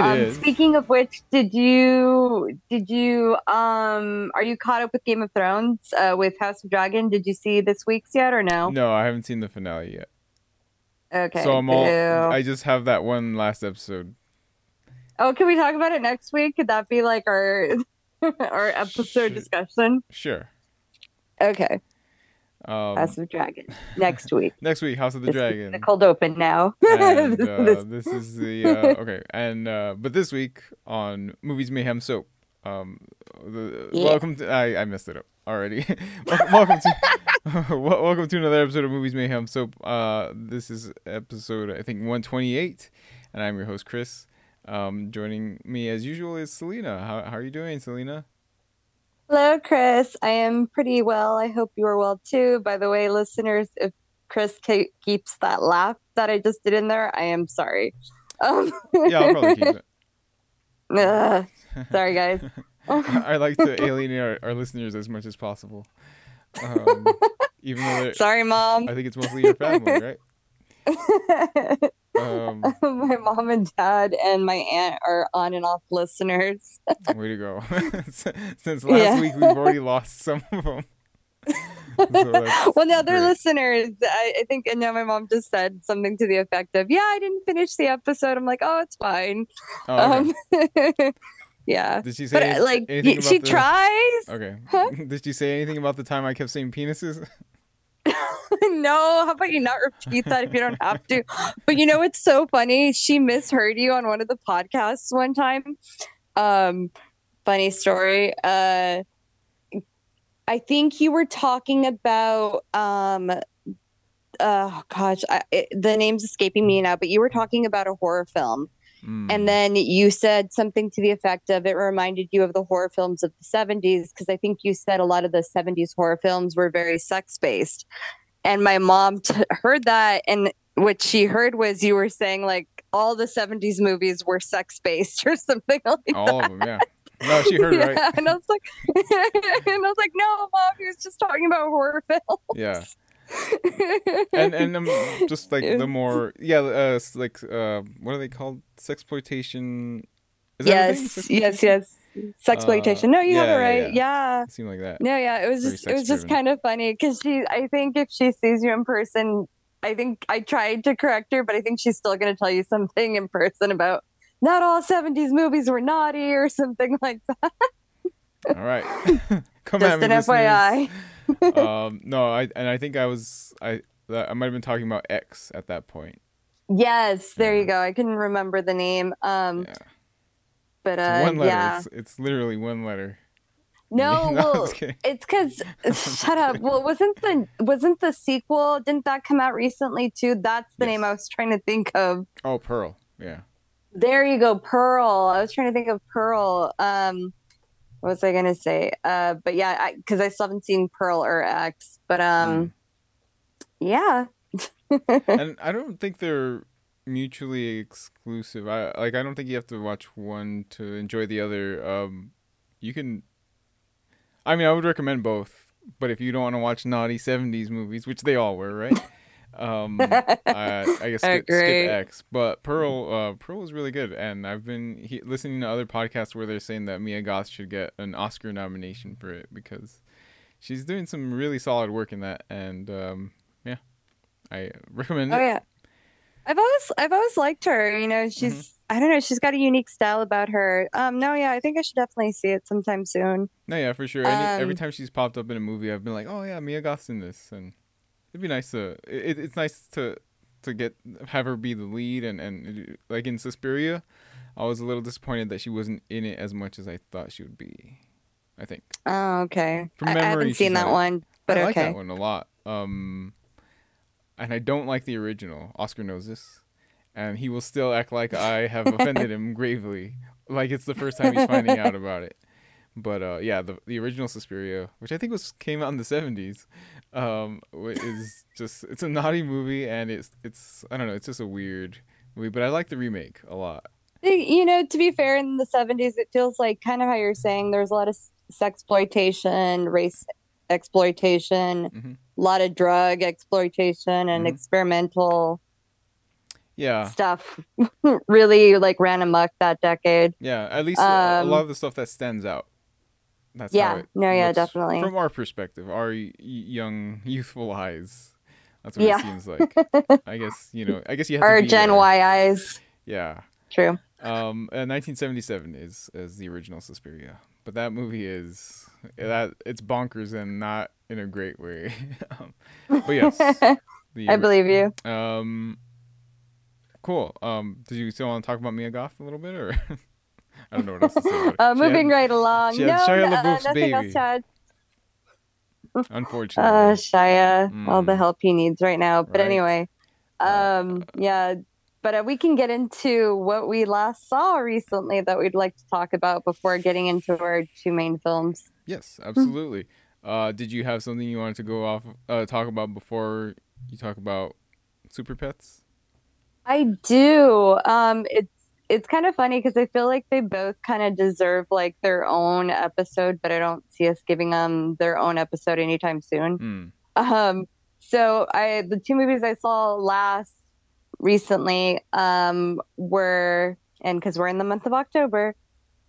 Um. Speaking of which, did you did you um are you caught up with Game of Thrones uh, with House of Dragon? Did you see this week's yet or no? No, I haven't seen the finale yet. Okay. so I'm all. I just have that one last episode. Oh, can we talk about it next week? Could that be like our our episode Sure. discussion? Sure. Okay. Um, House of the Dragon next week. next week, House of the This Dragon. the cold open now. and uh, This- is the uh, okay and uh, but this week on movies mayhem soap um the, Yeah. welcome to I, I messed it up already welcome, welcome to welcome to another episode of movies mayhem soap uh this is episode i think 128 and i'm your host chris um joining me as usual is selena how, how are you doing selena Hello, Chris. I am pretty well. I hope you are well too. By the way, listeners, if Chris ke- keeps that laugh that I just did in there, I am sorry. Um, yeah i'll probably keep it Ugh. sorry, guys. i like to alienate our, our listeners as much as possible um, even though sorry, mom. I think it's mostly your family, right? Um, my mom and dad and my aunt are on and off listeners. way to go! Since last Yeah. week, we've already lost some of them. So well, the other great. listeners, I, I think, and now my mom just said something to the effect of, "Yeah, I didn't finish the episode." I'm like, "Oh, it's fine." Oh, okay. Um, yeah, Did she say but any- uh, like anything y- she the- tries. Okay. Huh? Did she say anything about the time I kept saying penises? no, how about you not repeat that if you don't have to? But you know it's so funny? She misheard you on one of the podcasts one time. Um, funny story. Uh, I think you were talking about um, oh gosh, I, it, the name's escaping me now. But you were talking about a horror film, Mm. and then you said something to the effect of it reminded you of the horror films of the 70s because I think you said a lot of the 70s horror films were very sex based. And my mom t- heard that and what she heard was you were saying like all the 70s movies were sex based or something like that. all yeah. No, she heard yeah. right. And I was like and I was like, no, mom, he was just talking about horror films. Yeah, and and um, just like the more yeah, uh, like uh, what are they called? Sexploitation. Is that yes, thing? yes, yes, yes. Sexploitation. no, you have yeah, it yeah, right. yeah. It seemed like that. No, yeah, it was Very just it was just kind of funny because she. I think if she sees you in person, I think I tried to correct her, but I think she's still going to tell you something in person about not all '70s movies were naughty or something like that. All right. Come Just at me, an listeners. FYI. um, no, I and I think I was I I might have been talking about X at that point. Yes, there Yeah. you go. I couldn't remember the name. Um, Yeah. But It's uh, one letter. yeah. It's, it's literally one letter. No, I'm well, it's because shut up. Well, wasn't the wasn't the sequel? Didn't that come out recently too? That's the name I was trying to think of. Oh, Pearl. Yeah. There you go, Pearl. I was trying to think of Pearl. Um, what was I gonna say? Uh, but yeah, because I, still haven't seen Pearl or X. But um, yeah. and I don't think they're mutually exclusive. I like I don't think you have to watch one to enjoy the other. Um, you can. I mean, I would recommend both, but if you don't want to watch naughty '70s movies, which they all were, right? Um, I, I guess skip, skip X, but Pearl, uh, Pearl was really good, and I've been he- listening to other podcasts where they're saying that Mia Goth should get an Oscar nomination for it because she's doing some really solid work in that, and um, yeah, I recommend Oh it. yeah. I've always I've always liked her. You know, she's I don't know, she's got a unique style about her. Um, no, yeah, I think I should definitely see it sometime soon. No, yeah, for sure. Any, every Um, time she's popped up in a movie, I've been like, oh yeah, Mia Goth's in this, and it'd be nice to. It, it's nice to to get have her be the lead, and and like in Suspiria, I was a little disappointed that she wasn't in it as much as I thought she would be. I think Oh, okay. From I, I memory, haven't seen that one, but I like okay. that one a lot. Um, and I don't like the original. Oscar knows this, and he will still act like I have offended him gravely, like it's the first time he's finding out about it. But uh, yeah, the the original Suspiria, which I think was came out in the seventies, um, is just it's a naughty movie, and it's it's I don't know, it's just a weird movie. But I like the remake a lot. You know, to be fair, in the 70s, it feels like kind of how you're saying there's a lot of sexploitation, race exploitation, Mhm. a lot of drug exploitation, and Mhm. experimental Yeah, stuff really like ran amok that decade. yeah. At least uh, a Um, lot of the stuff that stands out. That's Yeah, no, yeah, definitely. From our perspective, our y- young, youthful eyes. That's what Yeah. it seems like. I guess you know. I guess you have Or to be Our Gen there. Y eyes. Yeah. True. Um, uh, 1977 is is the original Suspiria, but that movie is that it's bonkers and not in a great way. um, but yes, the, I believe you. Um, cool. Um, did you still want to talk about Mia Goth a little bit, or I don't know what else to say. About it. Uh, moving had- right along. No, no, uh, nothing else baby. to add. Unfortunately, Uh, Shia, all the Mm. help he needs right now. But Right. anyway, um, yeah. But uh, we can get into what we last saw recently that we'd like to talk about before getting into our two main films. yes, absolutely. Uh, did you have something you wanted to go off uh, talk about before you talk about Super Pets? I do. Um, it's it's kind of funny because I feel like they both kind of deserve like their own episode, but I don't see us giving them their own episode anytime soon. Hmm. Um, so I the two movies I saw last recently um were and because we're in the month of October,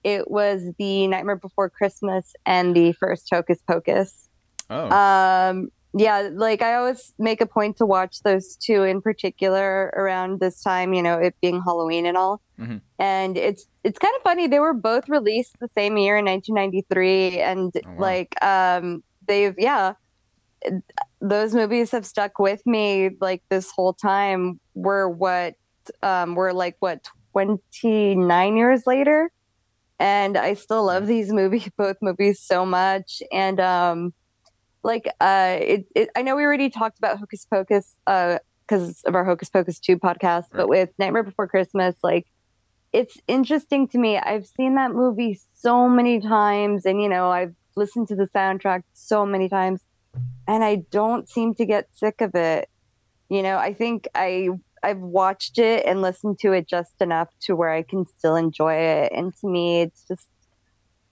it was the Nightmare Before Christmas and the first Hocus Pocus. Oh, Um, yeah, like I always make a point to watch those two in particular around this time, you know, it being Halloween and all. Mhm. And it's it's kind of funny. They were both released the same year in 1993, and Oh, wow. like um, they've yeah, those movies have stuck with me like this whole time. We're what um, we're like what 29 years later, and I still love these movies, both movies, so much. And um, like uh it, it i know we already talked about hocus pocus uh because of our hocus pocus 2 podcast Right. but with nightmare before christmas like it's interesting to me i've seen that movie so many times and you know i've listened to the soundtrack so many times and i don't seem to get sick of it you know i think i i've watched it and listened to it just enough to where i can still enjoy it and to me it's just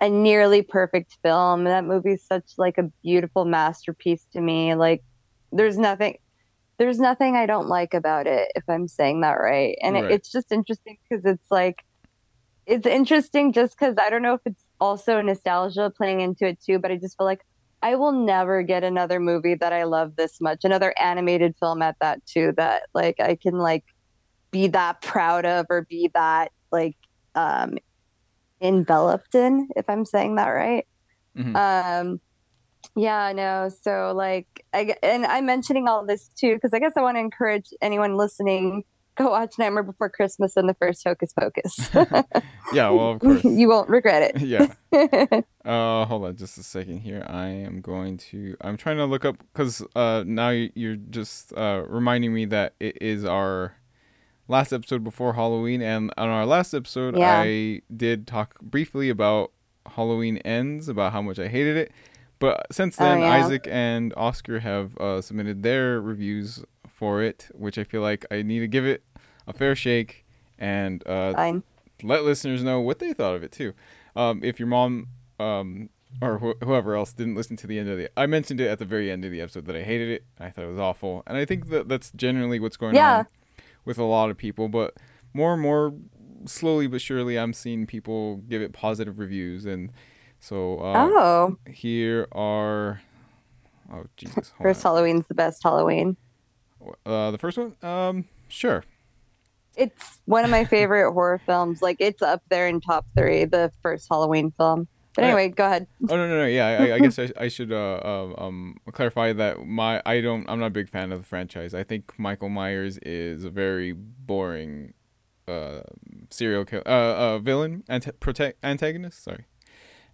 a nearly perfect film. That movie's such like a beautiful masterpiece to me. Like there's nothing there's nothing I don't like about it if I'm saying that right. And Right. it, it's just interesting because it's like it's interesting just because I don't know if it's also nostalgia playing into it too, but I just feel like I will never get another movie that I love this much, another animated film at that too, that like I can like be that proud of or be that like um enveloped in, if I'm saying that right. Mhm. Um, yeah, no. So like, I and I'm mentioning all this too because I guess I want to encourage anyone listening go watch Nightmare Before Christmas and the first Hocus Pocus. yeah. Well, of course. you won't regret it. yeah. Uh, hold on just a second here. I am going to. I'm trying to look up because uh now you- you're just uh reminding me that it is our last episode before Halloween, and on our last episode, Yeah. I did talk briefly about Halloween Ends, about how much I hated it. But since Oh, then, yeah. Isaac and Oscar have uh, submitted their reviews for it, which I feel like I need to give it a fair shake and uh, let listeners know what they thought of it too. Um, if your mom um, or wh- whoever else didn't listen to the end of the, I mentioned it at the very end of the episode that I hated it. I thought it was awful, and I think that that's generally what's going Yeah. on with a lot of people. But more and more, slowly but surely, I'm seeing people give it positive reviews, and so uh, oh, here are. Oh Jesus! first Halloween's the best Halloween. Uh, the first one. Um, sure. It's one of my favorite horror films. Like it's up there in top three. The first Halloween film. But anyway, go ahead. Oh no no no yeah I, I guess I, I should uh, uh um clarify that my I don't I'm not a big fan of the franchise. I think Michael Myers is a very boring uh serial kill uh, uh villain anta- protect antagonist sorry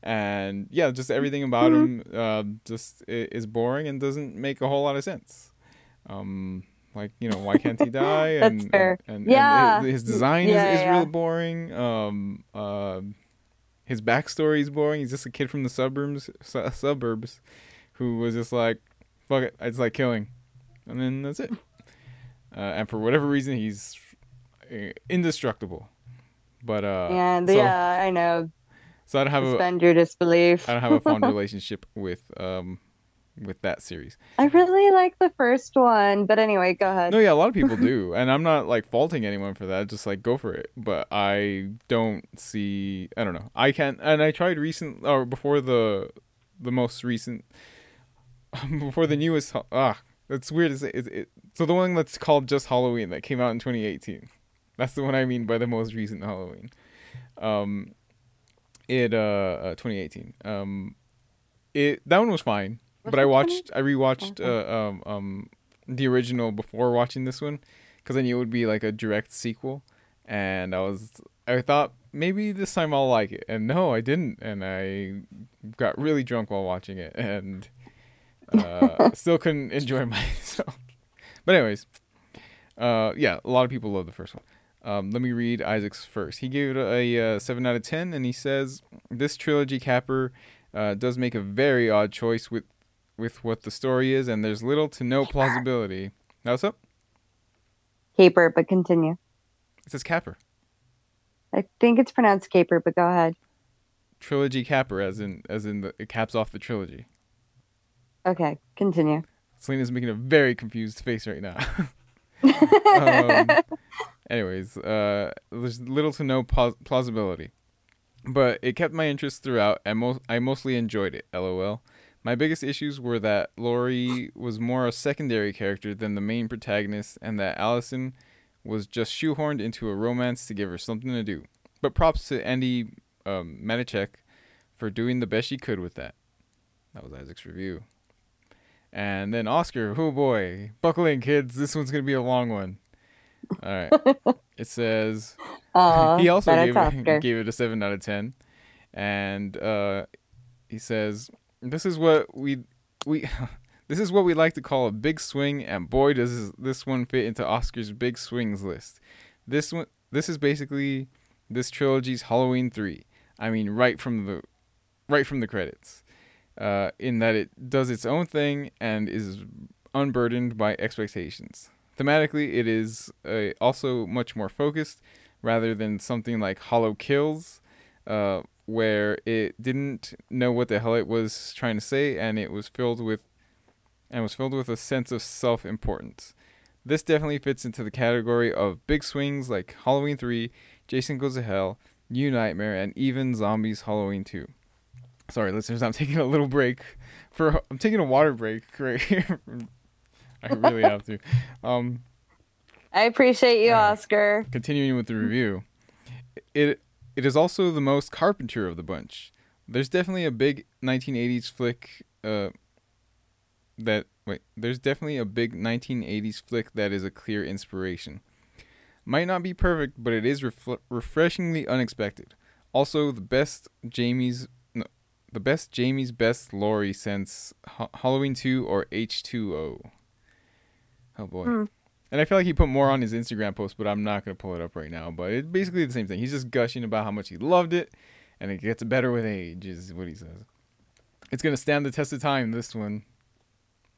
and yeah just everything about him uh just is boring and doesn't make a whole lot of sense um like you know why can't he die That's and, fair. and, and, Yeah. his, his design Yeah, is, is yeah. really boring um um his backstory is boring. He's just a kid from the suburbs, su- suburbs, who was just like, "Fuck it, I just like killing," and then that's it. Uh, and for whatever reason, he's uh, indestructible. But uh, and so, yeah, I know. so I don't have a Suspend your disbelief. I don't have a fond relationship with um with that series. I really like the first one, but anyway, go ahead. No, yeah, a lot of people do, and I'm not like faulting anyone for that. Just like go for it, but I don't see. I don't know. I can't, and I tried recent or before the the most recent before the newest. Ah, that's weird to say. It, it, so the one that's called just Halloween that came out in 2018. That's the one I mean by the most recent Halloween. Um, it uh, uh 2018. Um, it that one was fine, but I watched I rewatched uh, um um the original before watching this one because I knew it would be like a direct sequel, and I was I thought maybe this time I'll like it, and no, I didn't, and I got really drunk while watching it, and uh, still couldn't enjoy myself. But anyways, uh, yeah, a lot of people love the first one. Um, let me read Isaac's first. He gave it a, uh, seven out of ten, and he says this trilogy capper uh, does make a very odd choice with with what the story is, and there's little to no plausibility. Now what's up? Caper, but continue. It says capper. I think it's pronounced caper, but go ahead. Trilogy capper, as in as in the, it caps off the trilogy. Okay, continue. Selena's making a very confused face right now. um, anyways, uh, there's little to no pos- plausibility, but it kept my interest throughout, and mo- I mostly enjoyed it. LOL. My biggest issues were that Laurie was more a secondary character than the main protagonist, and that Allison was just shoehorned into a romance to give her something to do. But props to Andi um, Matichak for doing the best she could with that. That was Isaac's review. And then Oscar, oh boy, buckle in, kids. This one's gonna be a long one. All right. it says Uh, he also gave it, gave it a seven out of ten, and uh, he says this is what we we this is what we like to call a big swing, and boy does this one fit into Oscar's big swings list. This one this is basically this trilogy's Halloween three. I mean, right from the right from the credits. Uh, in that it does its own thing and is unburdened by expectations. Thematically, it is uh, also much more focused rather than something like Halloween Kills, uh, where it didn't know what the hell it was trying to say, and it was filled with and was filled with a sense of self-importance. This definitely fits into the category of big swings like Halloween 3, Jason Goes to Hell, New Nightmare, and even Zombie's Halloween 2. Sorry, listeners, I'm taking a little break for I'm taking a water break right here. I really have to. Um, I appreciate you, Yeah. Oscar. continuing with the review, it it is also the most Carpenter of the bunch. There's definitely a big 1980s flick. Uh, that wait, there's definitely a big 1980s flick that is a clear inspiration. Might not be perfect, but it is refl- refreshingly unexpected. Also, the best Jamie's no, the best Jamie's best Laurie since Ha- Halloween 2 or H2O. Oh boy. Hmm. And I feel like he put more on his Instagram post, but I'm not gonna pull it up right now. But it's basically the same thing. He's just gushing about how much he loved it, and it gets better with age, is what he says. It's gonna stand the test of time. This one,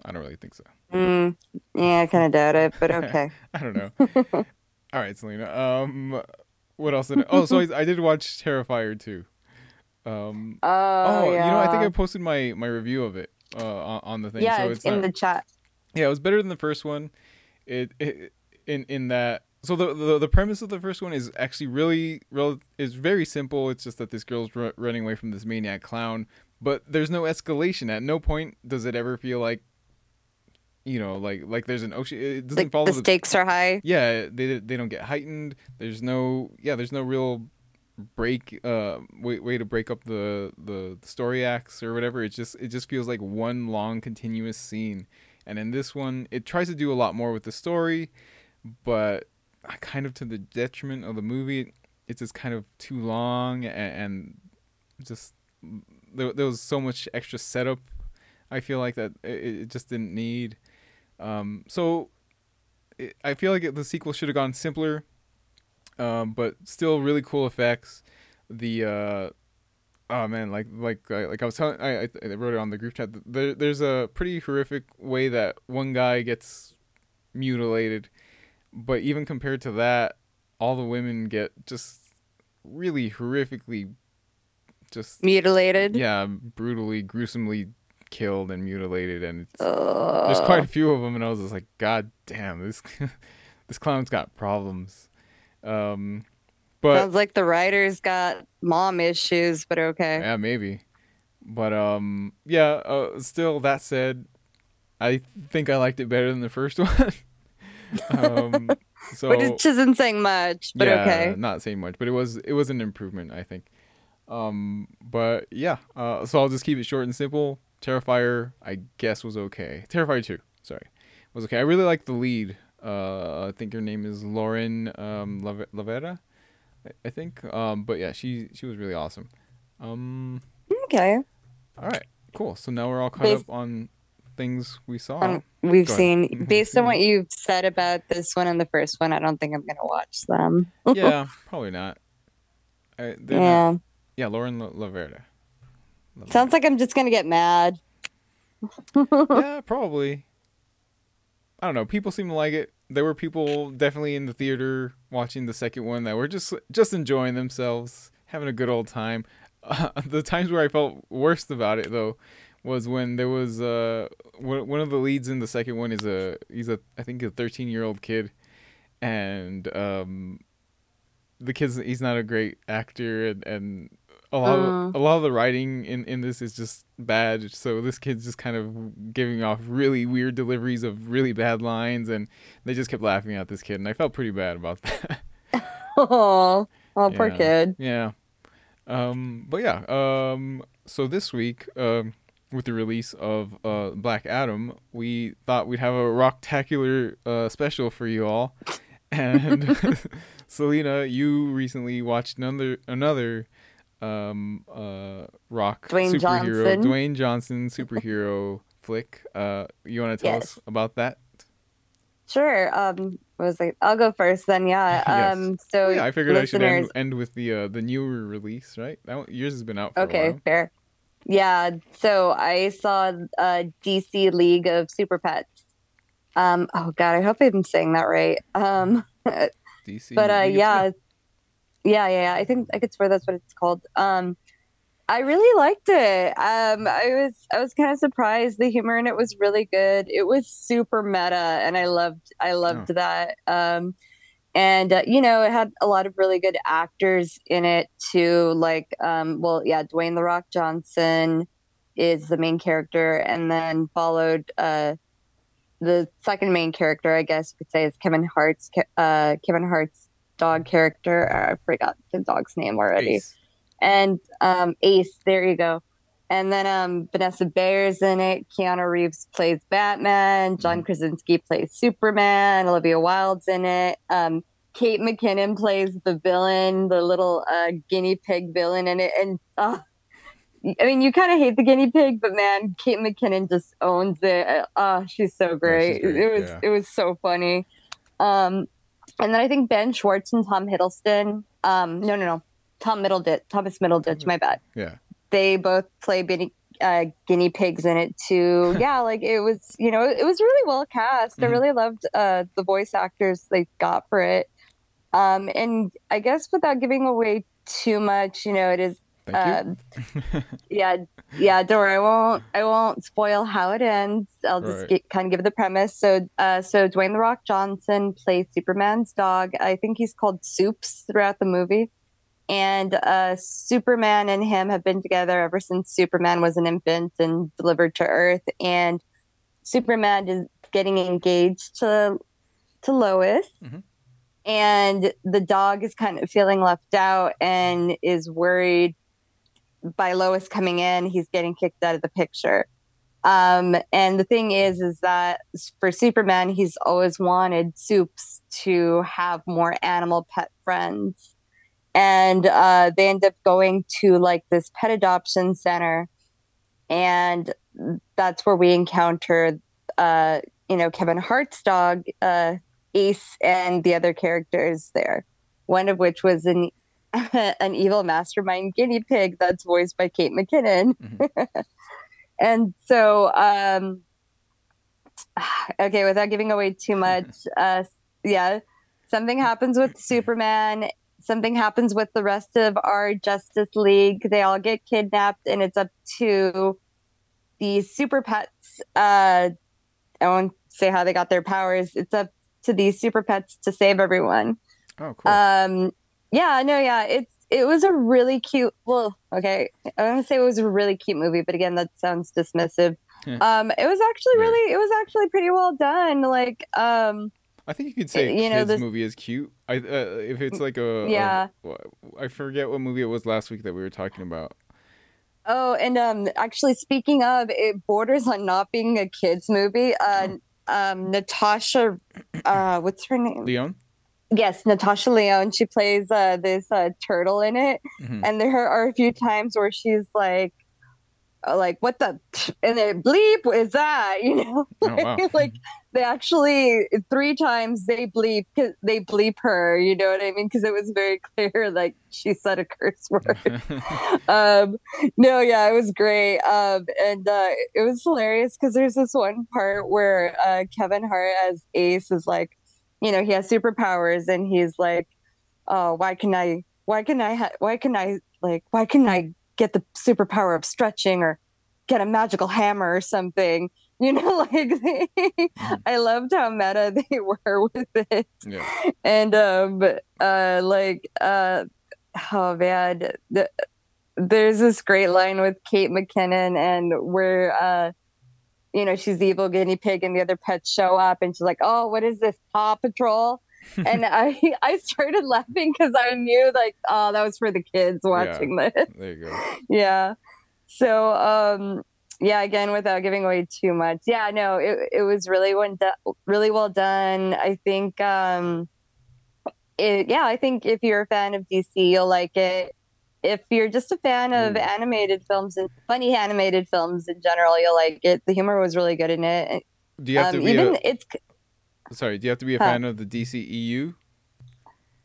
I don't really think so. Mm, yeah, I kind of doubt it, but okay. I don't know. All right, Selena. Um, what else did? I, oh, so I, I did watch Terrifier 2. Um, Oh, oh, yeah. you know, I think I posted my my review of it uh on, on the thing. yeah, so it's, it's in not- the chat. Yeah, it was better than the first one. It, it in in that so the, the the premise of the first one is actually really real is very simple. It's just that this girl's ru- running away from this maniac clown, but there's no escalation. At no point does it ever feel like you know, like like there's an ocean. It doesn't Like follow the the stakes are high. yeah they they don't get heightened there's no yeah there's no real break uh way, way to break up the, the the story acts or whatever it just it just feels like one long continuous scene and in this one it tries to do a lot more with the story but kind of to the detriment of the movie it's just kind of too long and, and just there, there was so much extra setup i feel like that it, it just didn't need um so it, I feel like the sequel should have gone simpler, um, but still really cool effects. The uh, oh man, like like I- like I was telling, I, I I wrote it on the group chat. There, there's a pretty horrific way that one guy gets mutilated, but even compared to that, all the women get just really horrifically, just Mutilated. yeah, brutally, gruesomely killed and mutilated, and it's, there's quite a few of them, and I was just like, God damn, this this clown's got problems. Um, but Sounds like the writers got mom issues, but okay. yeah, maybe. But um, yeah. Uh, still, that said, I think I liked it better than the first one. um, so Which isn't saying much, but yeah, okay. not saying much, but it was it was an improvement, I think. Um, but yeah, uh, so I'll just keep it short and simple. Terrifier, I guess, was okay. Terrifier two, sorry, was okay. I really like the lead. Uh, I think her name is Lauren um Lave- Lavera, I, I think. Um, but yeah, she she was really awesome. Um, Okay. all right, cool. So now we're all caught Based- up on things we saw. Um, we've Go ahead. seen, based on what you've said about this one and the first one, I don't think I'm going to watch them. yeah, probably not. I, they're not- Yeah. yeah, Lauren La- Lavera. Sounds like I'm just going to get mad. yeah, probably. I don't know. People seem to like it. There were people definitely in the theater watching the second one that were just just enjoying themselves, having a good old time. Uh, the times where I felt worst about it though was when there was uh one of the leads in the second one is a he's a I think a 13 year old kid, and um the kid's he's not a great actor and and a lot of, a lot of the writing in in this is just bad. So this kid's just kind of giving off really weird deliveries of really bad lines and they just kept laughing at this kid and I felt pretty bad about that. Oh, oh poor kid. yeah. Um but yeah um so this week um with the release of uh Black Adam we thought we'd have a rocktacular uh special for you all. And Selena you recently watched another another um uh rock Dwayne superhero Johnson. Dwayne Johnson superhero flick uh you want to tell us about that Sure. Um, what was it? I'll go first then. Yeah. Yes. Um, so yeah I figured I should end, end with the uh the newer release right that one, yours has been out for a Okay, fair. Yeah, so I saw uh DC League of Super Pets. Um oh god, I hope I'm saying that right. Um DC but uh League of- yeah. Yeah, yeah, yeah. I think I could swear that's what it's called. Um I really liked it. Um I was I was kind of surprised the humor in it was really good. It was super meta and I loved I loved that. Um and uh, you know it had a lot of really good actors in it too like um well yeah dwayne the rock johnson is the main character and then followed uh the second main character i guess you could say is kevin hart's uh kevin hart's dog character uh, i forgot the dog's name already Ace. and um, Ace. There you go. And then um, Vanessa Bayer's in it. Keanu Reeves plays Batman. John Krasinski plays Superman. Olivia Wilde's in it. Um, Kate McKinnon plays the villain, the little uh, guinea pig villain in it. And uh, I mean, you kind of hate the guinea pig, but man, Kate McKinnon just owns it. Uh, she's so great. great, It was yeah. it was so funny. Um, and then I think Ben Schwartz and Tom Hiddleston. Um, no, no, no. Tom Middleditch, Thomas Middleditch, my bad. Yeah. They both play guinea, uh, guinea pigs in it too. Yeah, like it was, you know, it was really well cast. I Mhm. really loved uh, the voice actors they got for it. Um, and I guess without giving away too much, you know, it is Thank you. uh, yeah, yeah. Don't worry, I won't. I won't spoil how it ends. I'll just Right. get, kind of give the premise. So, uh, so Dwayne the Rock Johnson plays Superman's dog. I think he's called Soups throughout the movie, and uh, Superman and him have been together ever since Superman was an infant and delivered to Earth. And Superman is getting engaged to to Lois. Mhm. And the dog is kind of feeling left out and is worried by Lois coming in, he's getting kicked out of the picture. Um, and the thing is, is that for Superman, he's always wanted Soups to have more animal pet friends. And uh, they end up going to like this pet adoption center. And that's where we encounter, uh, you know, Kevin Hart's dog, uh, Ace, and the other characters there. One of which was an an evil mastermind guinea pig that's voiced by Kate McKinnon. and so, um, okay, without giving away too much, uh, yeah, something happens with Superman. Something happens with the rest of our Justice League. They all get kidnapped, and it's up to the super pets. Uh, I won't say how they got their powers. It's up to these super pets to save everyone. Oh, cool. Um, yeah, no, yeah, it's it was a really cute. Well, okay, I want to say it was a really cute movie, but again, that sounds dismissive. Yeah. um, it was actually really, it was actually pretty well done. Like, um, I think you could say it, you a know, kids this- movie is cute. I uh, if it's like a, a- Yeah. I forget what movie it was last week that we were talking about. oh, and um, actually, speaking of, it borders on not being a kids movie. Uh, um, Natasha, uh, what's her name? Lyonne. Yes, Natasha Lyonne. She plays uh, this uh, turtle in it, Mhm. and there are a few times where she's like, uh, like what the and they bleep is that you know Oh, wow. like they actually three times they bleep 'cause they bleep her you know what i mean because it was very clear like she said a curse word um no yeah it was great um and uh it was hilarious because there's this one part where uh kevin hart as ace is like you know he has superpowers and he's like oh why can i why can i ha- why can i like why can i get the superpower of stretching or get a magical hammer or something you know like i loved how meta they were with it yeah. and um uh like uh oh man the, there's this great line with kate mckinnon and where uh you know she's the evil guinea pig and the other pets show up and she's like oh what is this paw patrol? And i i started laughing because i knew like oh that was for the kids watching this. There you go. yeah. So um yeah again without giving away too much. Yeah no it, it was really one do- really well done. I think um it, yeah i think if you're a fan of dc you'll like it if you're just a fan of Ooh. animated films and funny animated films in general you'll like it the humor was really good in it Do you have to um, be even a, it's sorry? Do you have to be a Huh. fan of the DCEU?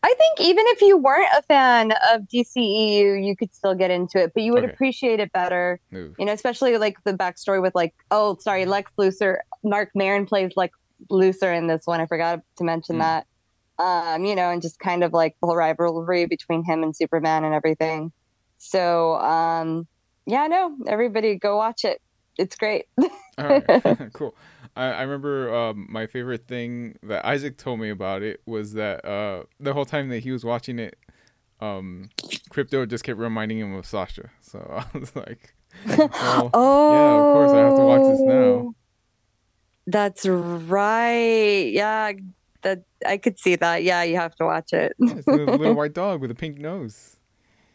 I think even if you weren't a fan of DCEU, you could still get into it, but you would Okay. appreciate it better. No. You know, especially like the backstory with like, oh, sorry, Lex Luthor. Marc Maron plays Lex Luthor in this one. I forgot to mention Hmm. that. Um, you know, and just kind of like the whole rivalry between him and Superman and everything. So, um, yeah, no, everybody go watch it. It's great. All right, cool. I, I remember um, my favorite thing that Isaac told me about it was that uh, the whole time that he was watching it, um, Krypto just kept reminding him of Sasha. So I was like, well, Oh, yeah, of course I have to watch this now. That's right. Yeah, that I could see that. Yeah, you have to watch it. yeah, it's the little white dog with a pink nose.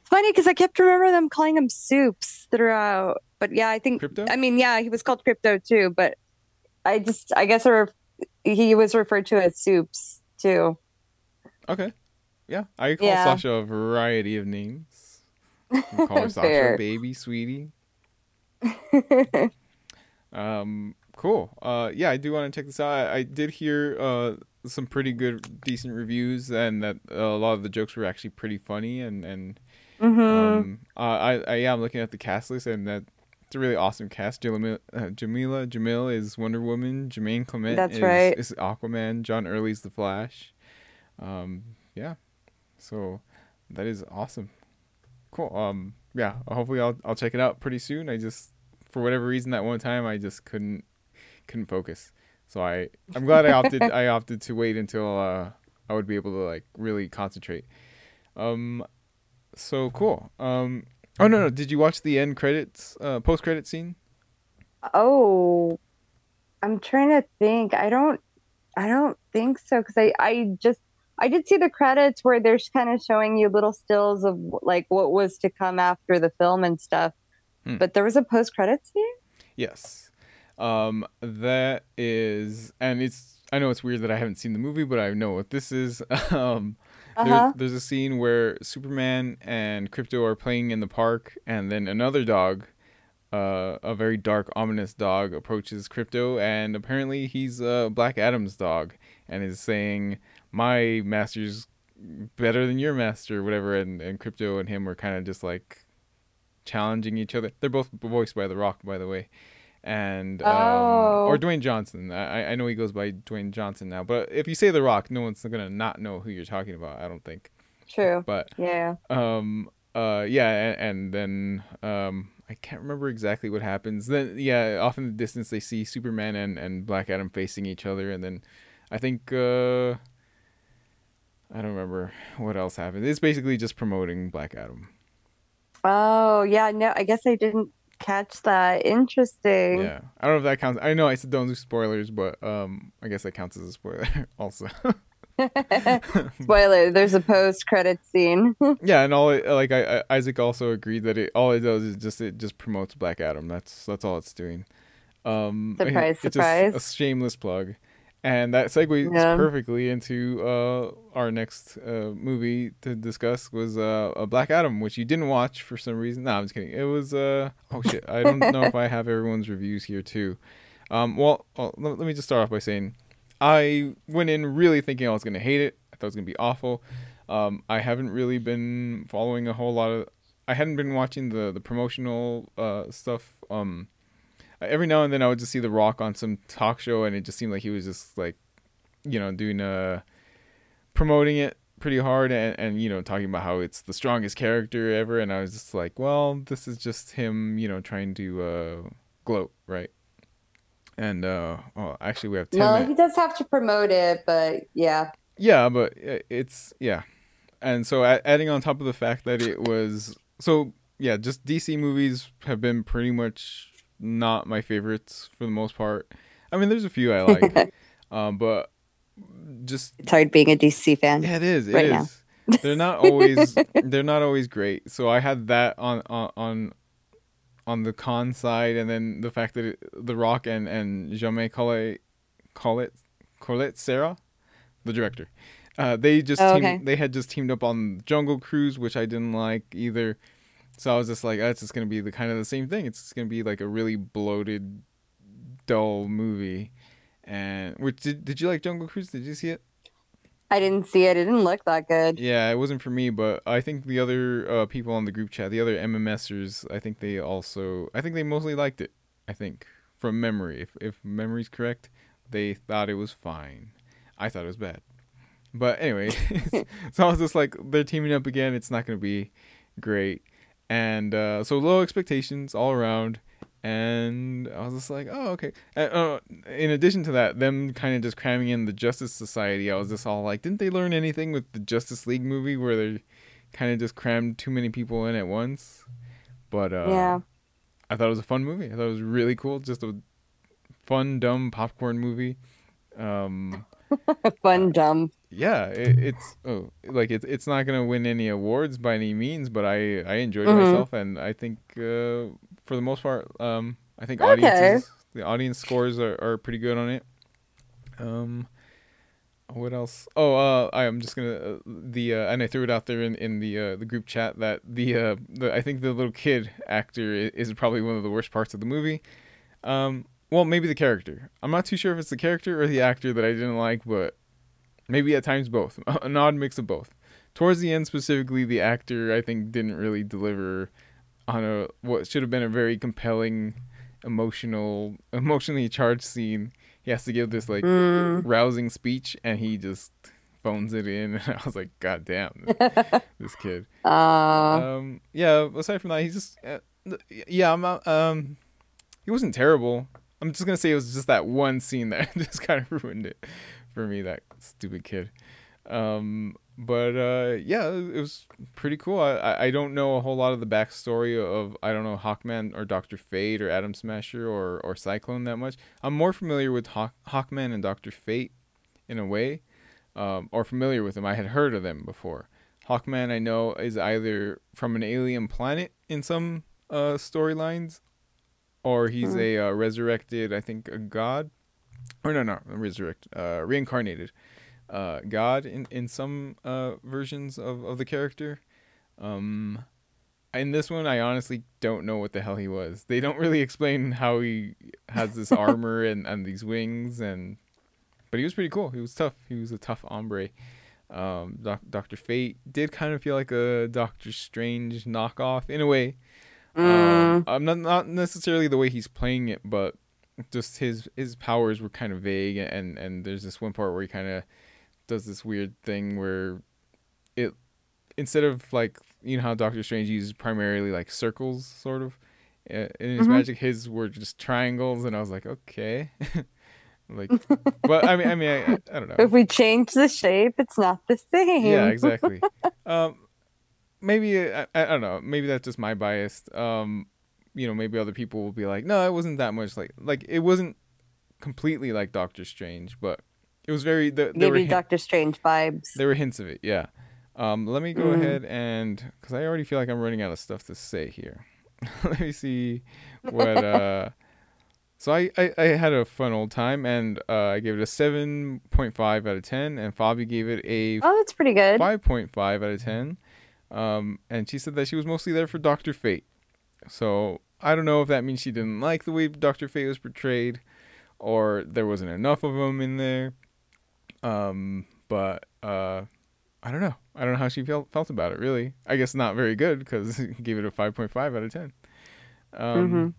Funny because I kept remember them calling him Soups throughout. But yeah, I think Krypto? I mean, yeah, he was called Krypto too. But I just, I guess, I he was referred to as Soups too. Okay. Yeah, I call Yeah. Sasha a variety of names. I call her Sasha, baby, sweetie. Um, cool. Uh, yeah, I do want to check this out. I, I did hear uh some pretty good, decent reviews, and that uh, a lot of the jokes were actually pretty funny. And and hmm um, uh, I, I yeah, I'm looking at the cast list, and that it's a really awesome cast. Jameela, uh, Jameela Jamil is Wonder Woman. Jermaine Clement That's is, right. is Aquaman. John Early's the Flash. Um, yeah. So that is awesome. Cool. Um, yeah. Hopefully, I'll I'll check it out pretty soon. I just for whatever reason that one time I just couldn't couldn't focus. So I I'm glad I opted I opted to wait until uh I would be able to like really concentrate. Um, so cool. Um, oh no no, did you watch the end credits uh post credit scene? Oh, I'm trying to think. I don't, I don't think so because I, I just, I did see the credits where they're kind of showing you little stills of like what was to come after the film and stuff. Hmm. But there was a post credit scene. Yes. Um, that is, and it's. I know it's weird that I haven't seen the movie, but I know what this is. Um, Uh there- huh. there's a scene where Superman and Krypto are playing in the park, and then another dog, uh, a very dark, ominous dog, approaches Krypto, and apparently he's uh, Black Adam's dog, and is saying, "My master's better than your master," whatever. And and Krypto and him were kind of just like challenging each other. They're both voiced by The Rock, by the way. And um, Oh. or Dwayne Johnson. I I know he goes by Dwayne Johnson now, but if you say The Rock, no one's gonna not know who you're talking about. I don't think. True. But Yeah. um uh yeah, and, and then um I can't remember exactly what happens. Then yeah, off in the distance they see Superman and and Black Adam facing each other, and then I think uh, I don't remember what else happened. It's basically just promoting Black Adam. Oh yeah, no, I guess I didn't catch that. Interesting. Yeah, I don't know if that counts. I know I said don't do spoilers, but um, I guess that counts as a spoiler also. Spoiler: There's a post-credit scene. yeah, and all it, like I, I, Isaac also agreed that it all it does is just it just promotes Black Adam. That's that's all it's doing. Um, surprise, it's surprise! a shameless plug, and that segues yeah. perfectly into uh, our next uh, movie to discuss was uh, a Black Adam, which you didn't watch for some reason. No, I'm just kidding. It was uh oh shit. I don't know if I have everyone's reviews here too. Um, well, let, let me just start off by saying I went in really thinking I was gonna hate it. I thought it was gonna be awful. Um, I haven't really been following a whole lot of. I hadn't been watching the the promotional uh, stuff. Um, every now and then I would just see The Rock on some talk show, and it just seemed like he was just like, you know, doing uh promoting it pretty hard and, and you know talking about how it's the strongest character ever and i was just like well this is just him you know trying to uh gloat right and uh, oh, actually, we have ten. No, he does have to promote it, but yeah. Yeah, but it's yeah, and so adding on top of the fact that it was so yeah, just DC movies have been pretty much not my favorites for the most part. I mean, there's a few I like, um, but just it's hard being a DC fan. Yeah, it is. It right is. Now. they're not always they're not always great. So I had that on on on the con side, and then the fact that it, The Rock and and Jaume Collet, Collet, Collet Serra, the director, uh, they just oh, teamed, okay. they had just teamed up on Jungle Cruise, which I didn't like either. So I was just like, oh, it's just gonna be the kind of the same thing. It's just gonna be like a really bloated, dull movie. And which did did you like Jungle Cruise? Did you see it? I didn't see it. It didn't look that good. Yeah, it wasn't for me, but I think the other uh, people on the group chat, the other MMSers, I think they also, I think they mostly liked it. I think from memory, if if memory's correct, they thought it was fine. I thought it was bad. But anyway, so I was just like, they're teaming up again. It's not gonna be great, and uh, so low expectations all around and I was just like, oh, okay. And, uh, in addition to that, them kind of just cramming in the Justice Society, I was just all like, didn't they learn anything with the Justice League movie where they kind of just crammed too many people in at once? But uh, yeah, I thought it was a fun movie. I thought it was really cool, just a fun, dumb popcorn movie. Um, fun, dumb. Yeah, it, it's oh, like it's it's not gonna win any awards by any means, but I I enjoyed mm-hmm. myself, and I think uh, for the most part. Um, I think okay. audiences, the audience scores are, are pretty good on it. Um, what else? Oh, uh, I am just gonna uh, the uh, and I threw it out there in in the uh, the group chat that the uh the I think the little kid actor is, is probably one of the worst parts of the movie. Um, well, maybe the character. I'm not too sure if it's the character or the actor that I didn't like, but maybe at times both. An odd mix of both. Towards the end, specifically, the actor I think didn't really deliver on a what should have been a very compelling, emotional, emotionally charged scene. He has to give this like mm. rousing speech, and he just phones it in. And I was like, God damn, this, kid. Uh, um, yeah. Aside from that, he's just uh, yeah. I'm not, um, he wasn't terrible. I'm just gonna say it was just that one scene that just kind of ruined it for me. That stupid kid. Um, but uh, yeah, it was pretty cool. I, I don't know a whole lot of the backstory of I don't know Hawkman or Doctor Fate or Atom Smasher or or Cyclone that much. I'm more familiar with Hawk, Hawkman and Doctor Fate in a way, um, or familiar with them. I had heard of them before. Hawkman I know is either from an alien planet in some uh, storylines, or he's mm-hmm. a uh, resurrected. I think a god, or no, no, resurrect, uh, reincarnated uh, God in in some uh, versions of of the character. Um, in this one, I honestly don't know what the hell he was. They don't really explain how he has this armor and and these wings and. But he was pretty cool. He was tough. He was a tough hombre. Um, Doc- Doctor Fate did kind of feel like a Doctor Strange knockoff in a way. Um, mm. Um, I'm not not necessarily the way he's playing it, but just his his powers were kind of vague, and and there's this one part where he kind of does this weird thing where it instead of like you know how Doctor Strange uses primarily like circles, sort of. Uh, In his Mhm. magic, his were just triangles, and I was like, okay. like, but I mean, I mean, I, I, don't know. If we change the shape, it's not the same. Yeah, exactly. um, maybe I, I I don't know. Maybe that's just my bias. Um, you know, maybe other people will be like, no, it wasn't that much like like it wasn't completely like Doctor Strange, but it was very the, were Doctor Strange vibes. there were hints of it. Yeah. Um, let me go Mm. ahead and because I already feel like I'm running out of stuff to say here. let me see what. uh So I, I, I had a fun old time and uh, I gave it a seven point five out of ten, and Fabi gave it a Oh, that's pretty good. 5.5 out of 10. Um, and she said that she was mostly there for Dr. Fate. So I don't know if that means she didn't like the way Dr. Fate was portrayed or there wasn't enough of him in there. Um, but uh, I don't know. I don't know how she felt, felt about it, really. I guess not very good because gave it a 5.5 out of 10. Um, Mhm.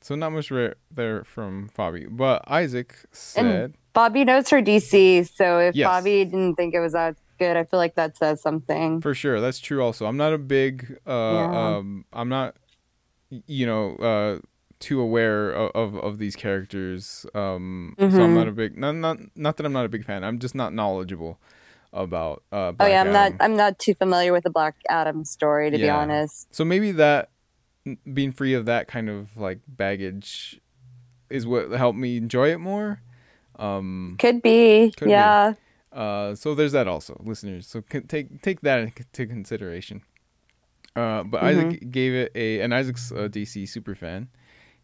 So not much re- there from Fabi. But Isaac said. Bobby knows her DC, so if Yes. Bobby didn't think it was that good, I feel like that says something. For sure, that's true. Also, I'm not a big. Uh, Yeah. um, I'm not, you know, uh, too aware of of, of these characters. Um, so I'm not a big. Not not not that I'm not a big fan. I'm just not knowledgeable about. Uh, Oh yeah, I'm Adam. not. I'm not too familiar with the Black Adam story, to be honest. So maybe that being free of that kind of like baggage is what helped me enjoy it more. Um, Could be. Could be. yeah. Uh, so there's that also, listeners. So c- take take that into consideration. Uh, but Mm-hmm. Isaac gave it a, and Isaac's a DC super fan.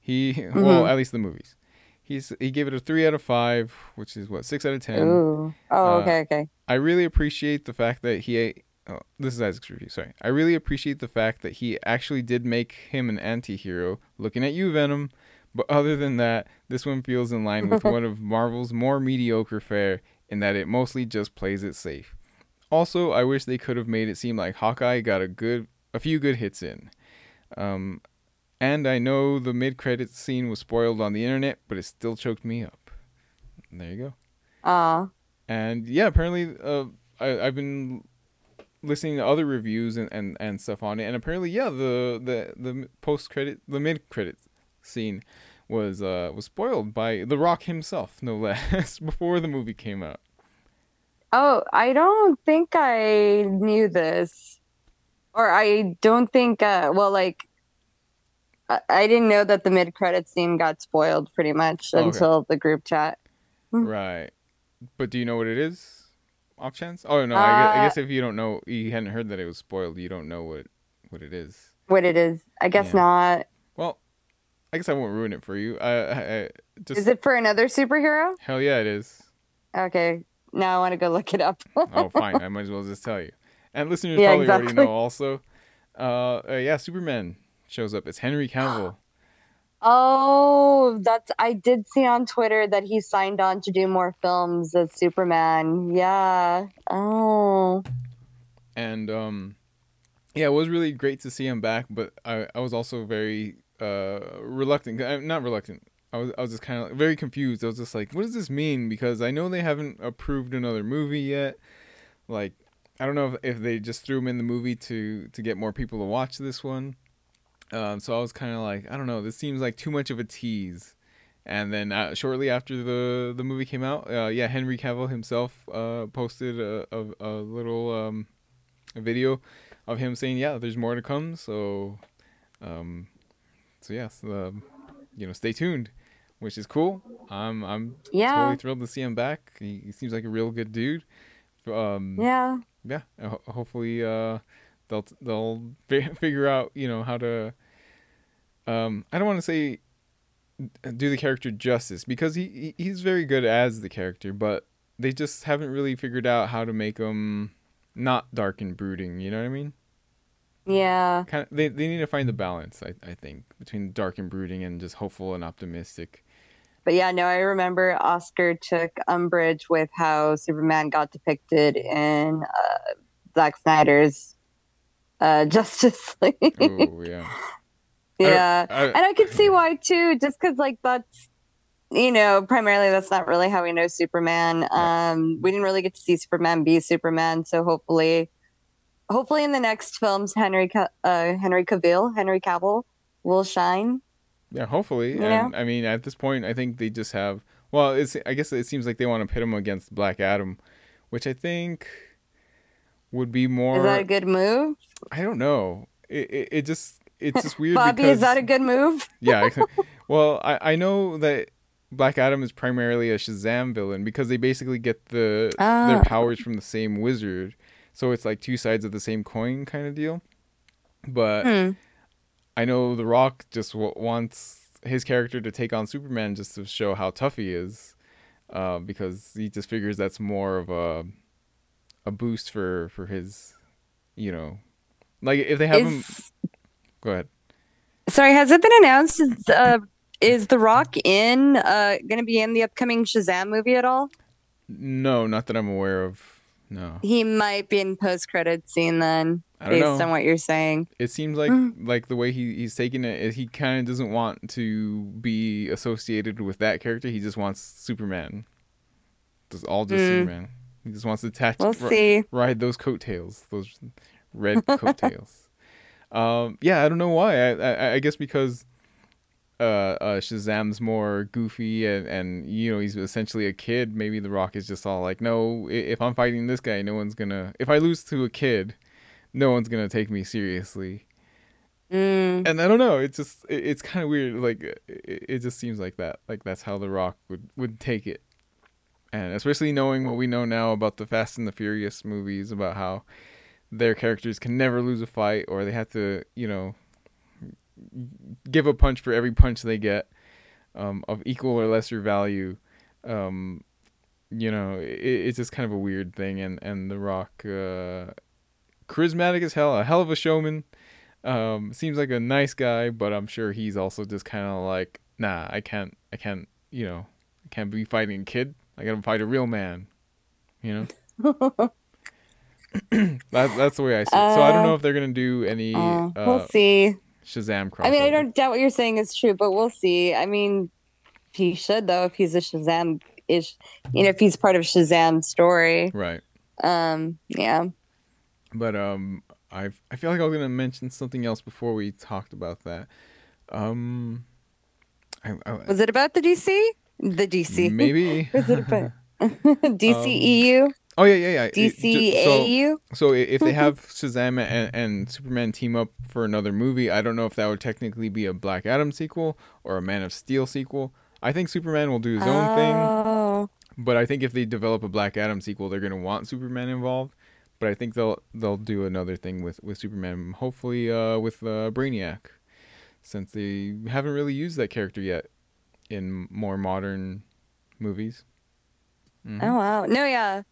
He well, Mhm. at least the movies. He's he gave it a three out of five, which is what six out of ten. Ooh. Oh, Uh, okay, okay. I really appreciate the fact that he. Oh, this is Isaac's review. Sorry, I really appreciate the fact that he actually did make him an anti-hero. Looking at you, Venom. But other than that, this one feels in line with one of Marvel's more mediocre fare in that it mostly just plays it safe. Also, I wish they could have made it seem like Hawkeye got a good, a few good hits in. Um, and I know the mid-credits scene was spoiled on the internet, but it still choked me up. There you go. Aw. And yeah, apparently, uh, I, I've been listening to other reviews and, and, and stuff on it, and apparently, yeah, the the the post credit, the mid credit scene was uh was spoiled by The Rock himself, no less, before the movie came out. Oh, I don't think I knew this, or I don't think. Uh, well, like, I, I didn't know that the mid-credit scene got spoiled pretty much Oh, okay. until the group chat. Hmm. Right. But do you know what it is? Off chance? Oh no, I, guess, I Uh, guess if you don't know, you hadn't heard that it was spoiled. You don't know what what it is. What it is? I guess Yeah. not. Well, I guess I won't ruin it for you. I, I, I just Is it for another superhero? hell yeah, it is. Okay, now I want to go look it up. oh, fine. I might as well just tell you. And listeners Yeah, probably already know also. Uh, uh, yeah, Superman shows up. It's Henry Cavill. Oh, that's I did see on Twitter that he signed on to do more films as Superman. Yeah. Oh. and um, yeah, it was really great to see him back. But I, I was also very uh reluctant. uh, Not reluctant. I was I was just kind of like, very confused. I was just like, what does this mean? Because I know they haven't approved another movie yet. Like, I don't know if, if they just threw him in the movie to to get more people to watch this one. Um, so I was kind of like, I don't know. This seems like too much of a tease. And then uh, shortly after the the movie came out, uh, yeah, Henry Cavill himself uh, posted a, a, a little um, a video of him saying, "Yeah, there's more to come." So, um, so yes, um, you know, stay tuned, which is cool. I'm I'm Yeah. totally thrilled to see him back. He, he seems like a real good dude. Um, Yeah. Yeah ho- hopefully uh they'll they'll fi- figure out you know how to um i don't want to say do the character justice because he- he's very good as the character but they just haven't really figured out how to make him not dark and brooding you know what i mean Yeah. kind of they, they need to find the balance I, I think between dark and brooding and just hopeful and optimistic But yeah, no, I remember Oscar took umbrage with how Superman got depicted in uh, Zack Snyder's uh, Justice League. oh yeah yeah. I- and I could see why too, just because like that's you know primarily that's not really how we know Superman. Um, we didn't really get to see Superman be Superman, so hopefully, hopefully in the next films, Henry uh, Henry Cavill, Henry Cavill, will shine. Yeah, hopefully. Yeah. And I mean, at this point, I think they just have. Well, it's. I guess it seems like they want to pit him against Black Adam, which I think would be more. Is that a good move? I don't know. It it, it just it's just weird. Bobby, because, is that a good move? yeah. Well, I I know that Black Adam is primarily a Shazam villain because they basically get the their Ah. powers from the same wizard, so it's like two sides of the same coin kind of deal. But Hmm. I know The Rock just w- wants his character to take on Superman just to show how tough he is, uh, because he just figures that's more of a a boost for for his, you know, like if they have him. Go ahead. sorry, has it been announced? Is, uh, is The Rock in uh, going to be in the upcoming Shazam movie at all? No, not that I'm aware of. No, He might be in post credit scene then, based know. on what you're saying. It seems like Mm. like the way he, he's taking it, he kind of doesn't want to be associated with that character. He just wants Superman. Just all just Mm. Superman. He just wants to attach We'll ri- see. ride those coattails, those red coattails. um, yeah, I don't know why. I, I I guess because uh, uh, Shazam's more goofy and and you know he's essentially a kid. Maybe The Rock is just all like, no, if I'm fighting this guy, no one's gonna. If I lose to a kid, no one's gonna take me seriously. Mm. And I don't know. It's just it, it's kind of weird. Like it, it just seems like that. Like that's how The Rock would would take it. And especially knowing what we know now about the Fast and the Furious movies, about how their characters can never lose a fight, or they have to, you know, give a punch for every punch they get, um, of equal or lesser value. Um, you know, it, it's just kind of a weird thing. And and The Rock, uh, charismatic as hell, a hell of a showman. Um, seems like a nice guy, but I'm sure he's also just kind of like, nah, I can't, I can't, you know, I can't be fighting a kid. I gotta fight a real man. You know, that, that's the way I see it. So I don't know Uh, if they're gonna do any Uh, uh, we'll see. Shazam crossover. I mean, I don't doubt what you're saying is true, but we'll see. I mean, he should though if he's a Shazam ish, you know, if he's part of Shazam's story. Right, Um, yeah. but um, I I feel like I was gonna mention something else before we talked about that. Um, I, I, Was it about the DC? The DC. maybe. Was it about DCEU? Oh yeah, yeah, yeah. Ju- so- DCAU? So if they have Shazam and, and Superman team up for another movie, I don't know if that would technically be a Black Adam sequel or a Man of Steel sequel. I think Superman will do his own thing, Oh. but I think if they develop a Black Adam sequel, they're gonna want Superman involved. But I think they'll they'll do another thing with with Superman, hopefully uh, with uh, Brainiac, since they haven't really used that character yet in more modern movies. Mhm. Oh wow. No, yeah.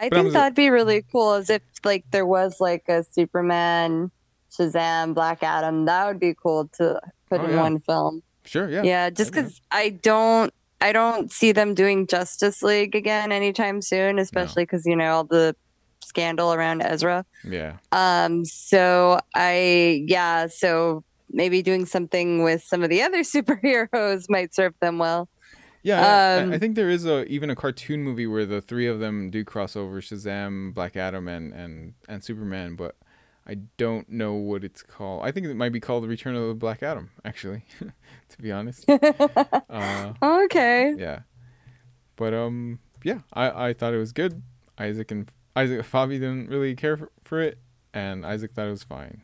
I But think that'd be really cool as if like there was like a Superman, Shazam, Black Adam. That would be cool to put Oh, in yeah. one film. Sure, yeah. Yeah, just because I don't I don't see them doing Justice League again anytime soon, especially because you know all the scandal around Ezra. Yeah. Um, so I yeah, so maybe doing something with some of the other superheroes might serve them well. Yeah, I- I, Um, I think there is a even a cartoon movie where the three of them do crossover: Shazam, Black Adam, and and and Superman, but I don't know what it's called. I think it might be called The Return of the Black Adam, actually, to be honest. Uh, okay. yeah, but um, yeah, I I thought it was good. Isaac and Isaac Fabi didn't really care for, for it, and Isaac thought it was fine.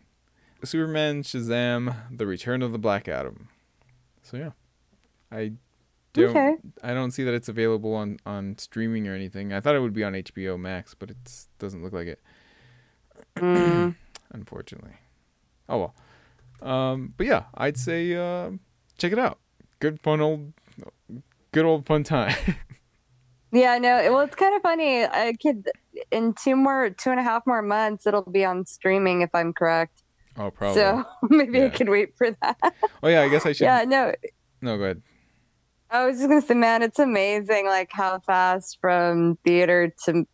Superman, Shazam, The Return of the Black Adam. So yeah, I don't Okay. I don't see that it's available on on streaming or anything. I thought it would be on HBO Max, but it doesn't look like it, Mm. unfortunately. Oh well. Um, but yeah, I'd say uh, check it out. Good fun old, good old fun time. Yeah, no, well, it's kind of funny. I could in two more, two and a half more months, it'll be on streaming if I'm correct. oh, probably. So maybe I Yeah. could wait for that. oh yeah, I guess I should. yeah, no, No, go ahead. I was just gonna say, man, it's amazing like how fast from theater to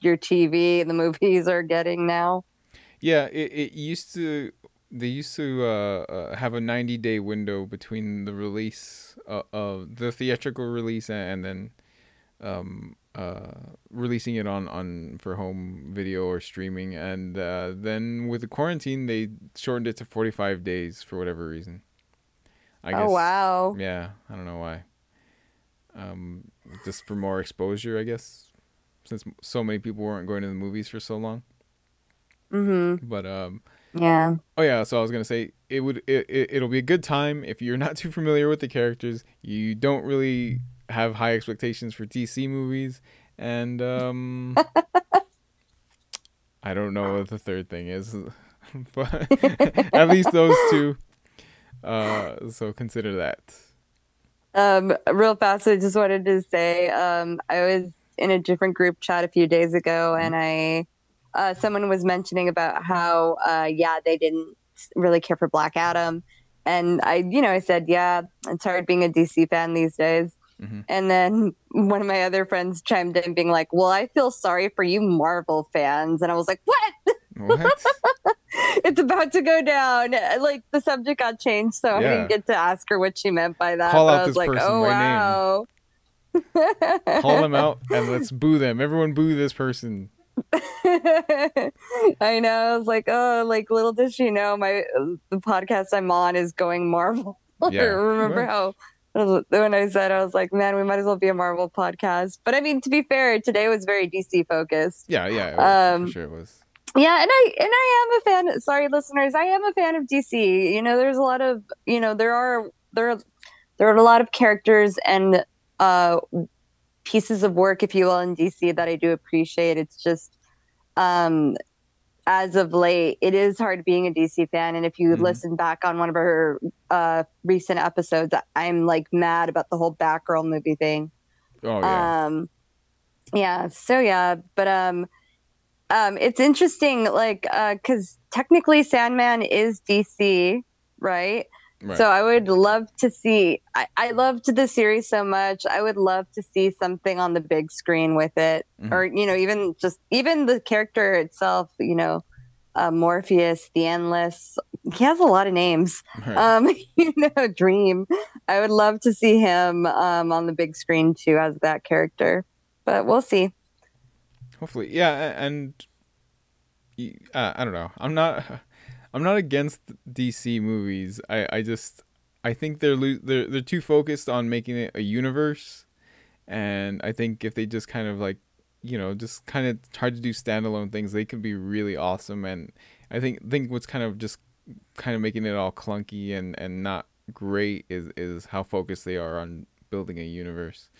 your TV and the movies are getting now. Yeah, it, it used to. They used to uh, uh, have a 90 day window between the release uh, of the theatrical release and, and then um, uh, releasing it on, on for home video or streaming, and uh, then with the quarantine, they shortened it to forty five days for whatever reason. I oh wow. Yeah, I don't know why. Um, just for more exposure, I guess, since so many people weren't going to the movies for so long. Mm-hmm. But um, yeah. Oh yeah, so I was gonna say it would it, it it'll be a good time if you're not too familiar with the characters. You don't really have high expectations for DC movies, and um, I don't know what the third thing is, but at least those two. Uh, so consider that. Um, real fast, I just wanted to say, um, I was in a different group chat a few days ago, and I uh, someone was mentioning about how, uh, yeah, they didn't really care for Black Adam. And I, you know, I said, yeah, it's hard being a DC fan these days. Mm-hmm. And then one of my other friends chimed in, being like, well, I feel sorry for you Marvel fans. And I was like, what? What? it's about to go down. Like the subject got changed, so yeah. I didn't get to ask her what she meant by that. Call out I was like, oh, wow. Name. Call them out and let's boo them. Everyone boo this person. I know. I was like, oh, like little did she know, my the podcast I'm on is going Marvel. Yeah. remember how when I said I was like, man, we might as well be a Marvel podcast. But I mean, to be fair, today was very DC focused. Yeah, yeah, um, for sure it was. Yeah, and I and I am a fan. Sorry, listeners, I am a fan of DC. You know, there's a lot of you know there are there are there are a lot of characters and uh pieces of work, if you will, in DC that I do appreciate. It's just, um, as of late, it is hard being a DC fan. And if you mm-hmm. listen back on one of our uh, recent episodes, I'm like mad about the whole Batgirl movie thing. Oh yeah. Um, yeah. So yeah, but um, um, it's interesting, like, uh, because technically Sandman is DC, right? Right. So I would love to see. I, I loved the series so much. I would love to see something on the big screen with it, mm-hmm. or you know, even just even the character itself. You know, uh, Morpheus, the Endless. He has a lot of names. Right. Um, you know, Dream. I would love to see him um, on the big screen too as that character, but we'll see. Hopefully, yeah, and uh, I don't know. I'm not. I'm not against DC movies. I, I just I think they're lo- they're they're too focused on making it a universe, and I think if they just kind of like you know just kind of try to do standalone things, they could be really awesome. And I think think what's kind of just kind of making it all clunky and and not great is is how focused they are on building a universe.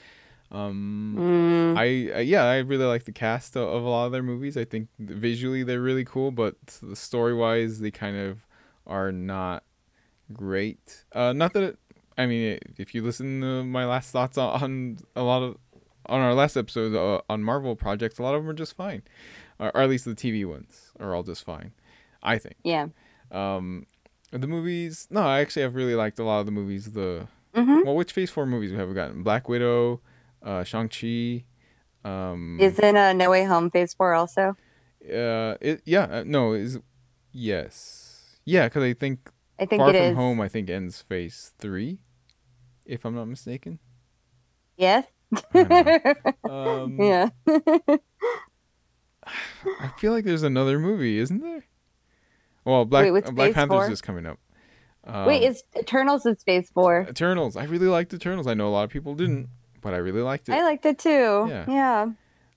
Um, mm. I, yeah, I really like the cast of, of, a lot of their movies. I think visually they're really cool, but the story wise, they kind of are not great. Uh, not that it, I mean, if you listen to my last thoughts on, on a lot of on our last episode uh, on Marvel projects, a lot of them are just fine, or, or, at least the TV ones are all just fine. I think. Yeah. Um, the movies. No, I actually have really liked a lot of the movies. The mm-hmm. well, which Phase Four movies we have we gotten? Black Widow uh, Shang Chi. Um, is in a No Way Home Phase Four also? Uh, it yeah uh, no is yes yeah because I think I think Far From is. Home I think ends Phase Three, if I'm not mistaken. Yes. um, yeah. I feel like there's another movie, isn't there? Well, Black Wait, Black Panther's is coming up. Um, Wait, is Eternals is Phase Four? Eternals. I really liked Eternals. I know a lot of people didn't but I really liked it. I liked it too. Yeah. Yeah.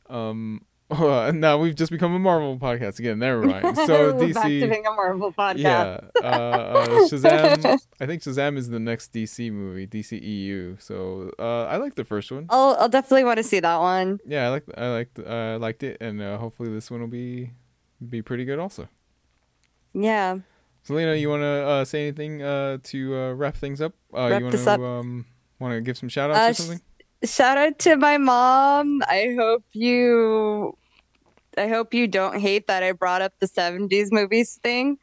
Um. Uh, now we've just become a Marvel podcast again. Never mind. So DC back to being a Marvel podcast. Yeah. Uh, uh, Shazam. I think Shazam is the next DC movie, DC EU. So uh, I like the first one. I'll I'll definitely want to see that one. Yeah, I like I liked I uh, liked it, and uh, hopefully this one will be be pretty good also. Yeah. Selena, you want to uh, say anything uh, to uh, wrap things up? Uh, wrap you this up. Um, want to give some shout outs or something? Shout out to my mom. I hope you I hope you don't hate that I brought up the 70s movies thing.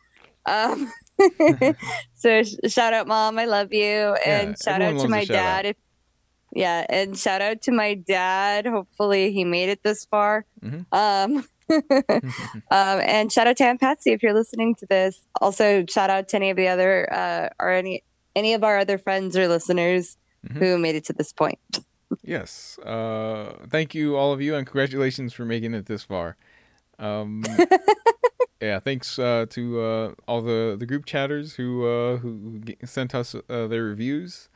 Um, so sh- shout out mom, I love you and yeah, shout out to my dad. If, yeah, and shout out to my dad. Hopefully he made it this far. Mm-hmm. Um, um, and shout out to Aunt Patsy if you're listening to this. Also, shout out to any of the other uh, or any any of our other friends or listeners mm-hmm. who made it to this point. Yes. Uh, thank you, all of you, and congratulations for making it this far. Um, yeah, thanks uh, to uh, all the, the group chatters who uh, who g- sent us uh, their reviews.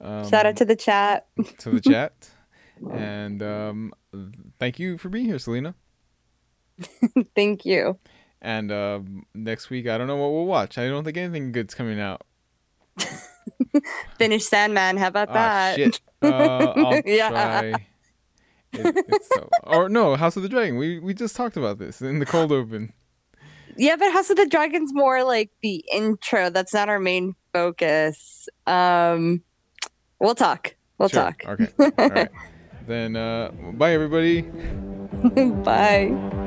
Um, Shout out to the chat. to the chat, and um, thank you for being here, Selena. Thank you. And um, next week, I don't know what we'll watch. I don't think anything good's coming out. Finish Sandman. How about Ah, that? shit. Uh, Yeah. It, it's so, or no, House of the Dragon. We we just talked about this in the cold open. Yeah, but House of the Dragon's more like the intro. That's not our main focus. Um, we'll talk. We'll Sure. talk. Okay. All right. then uh, bye everybody. Bye.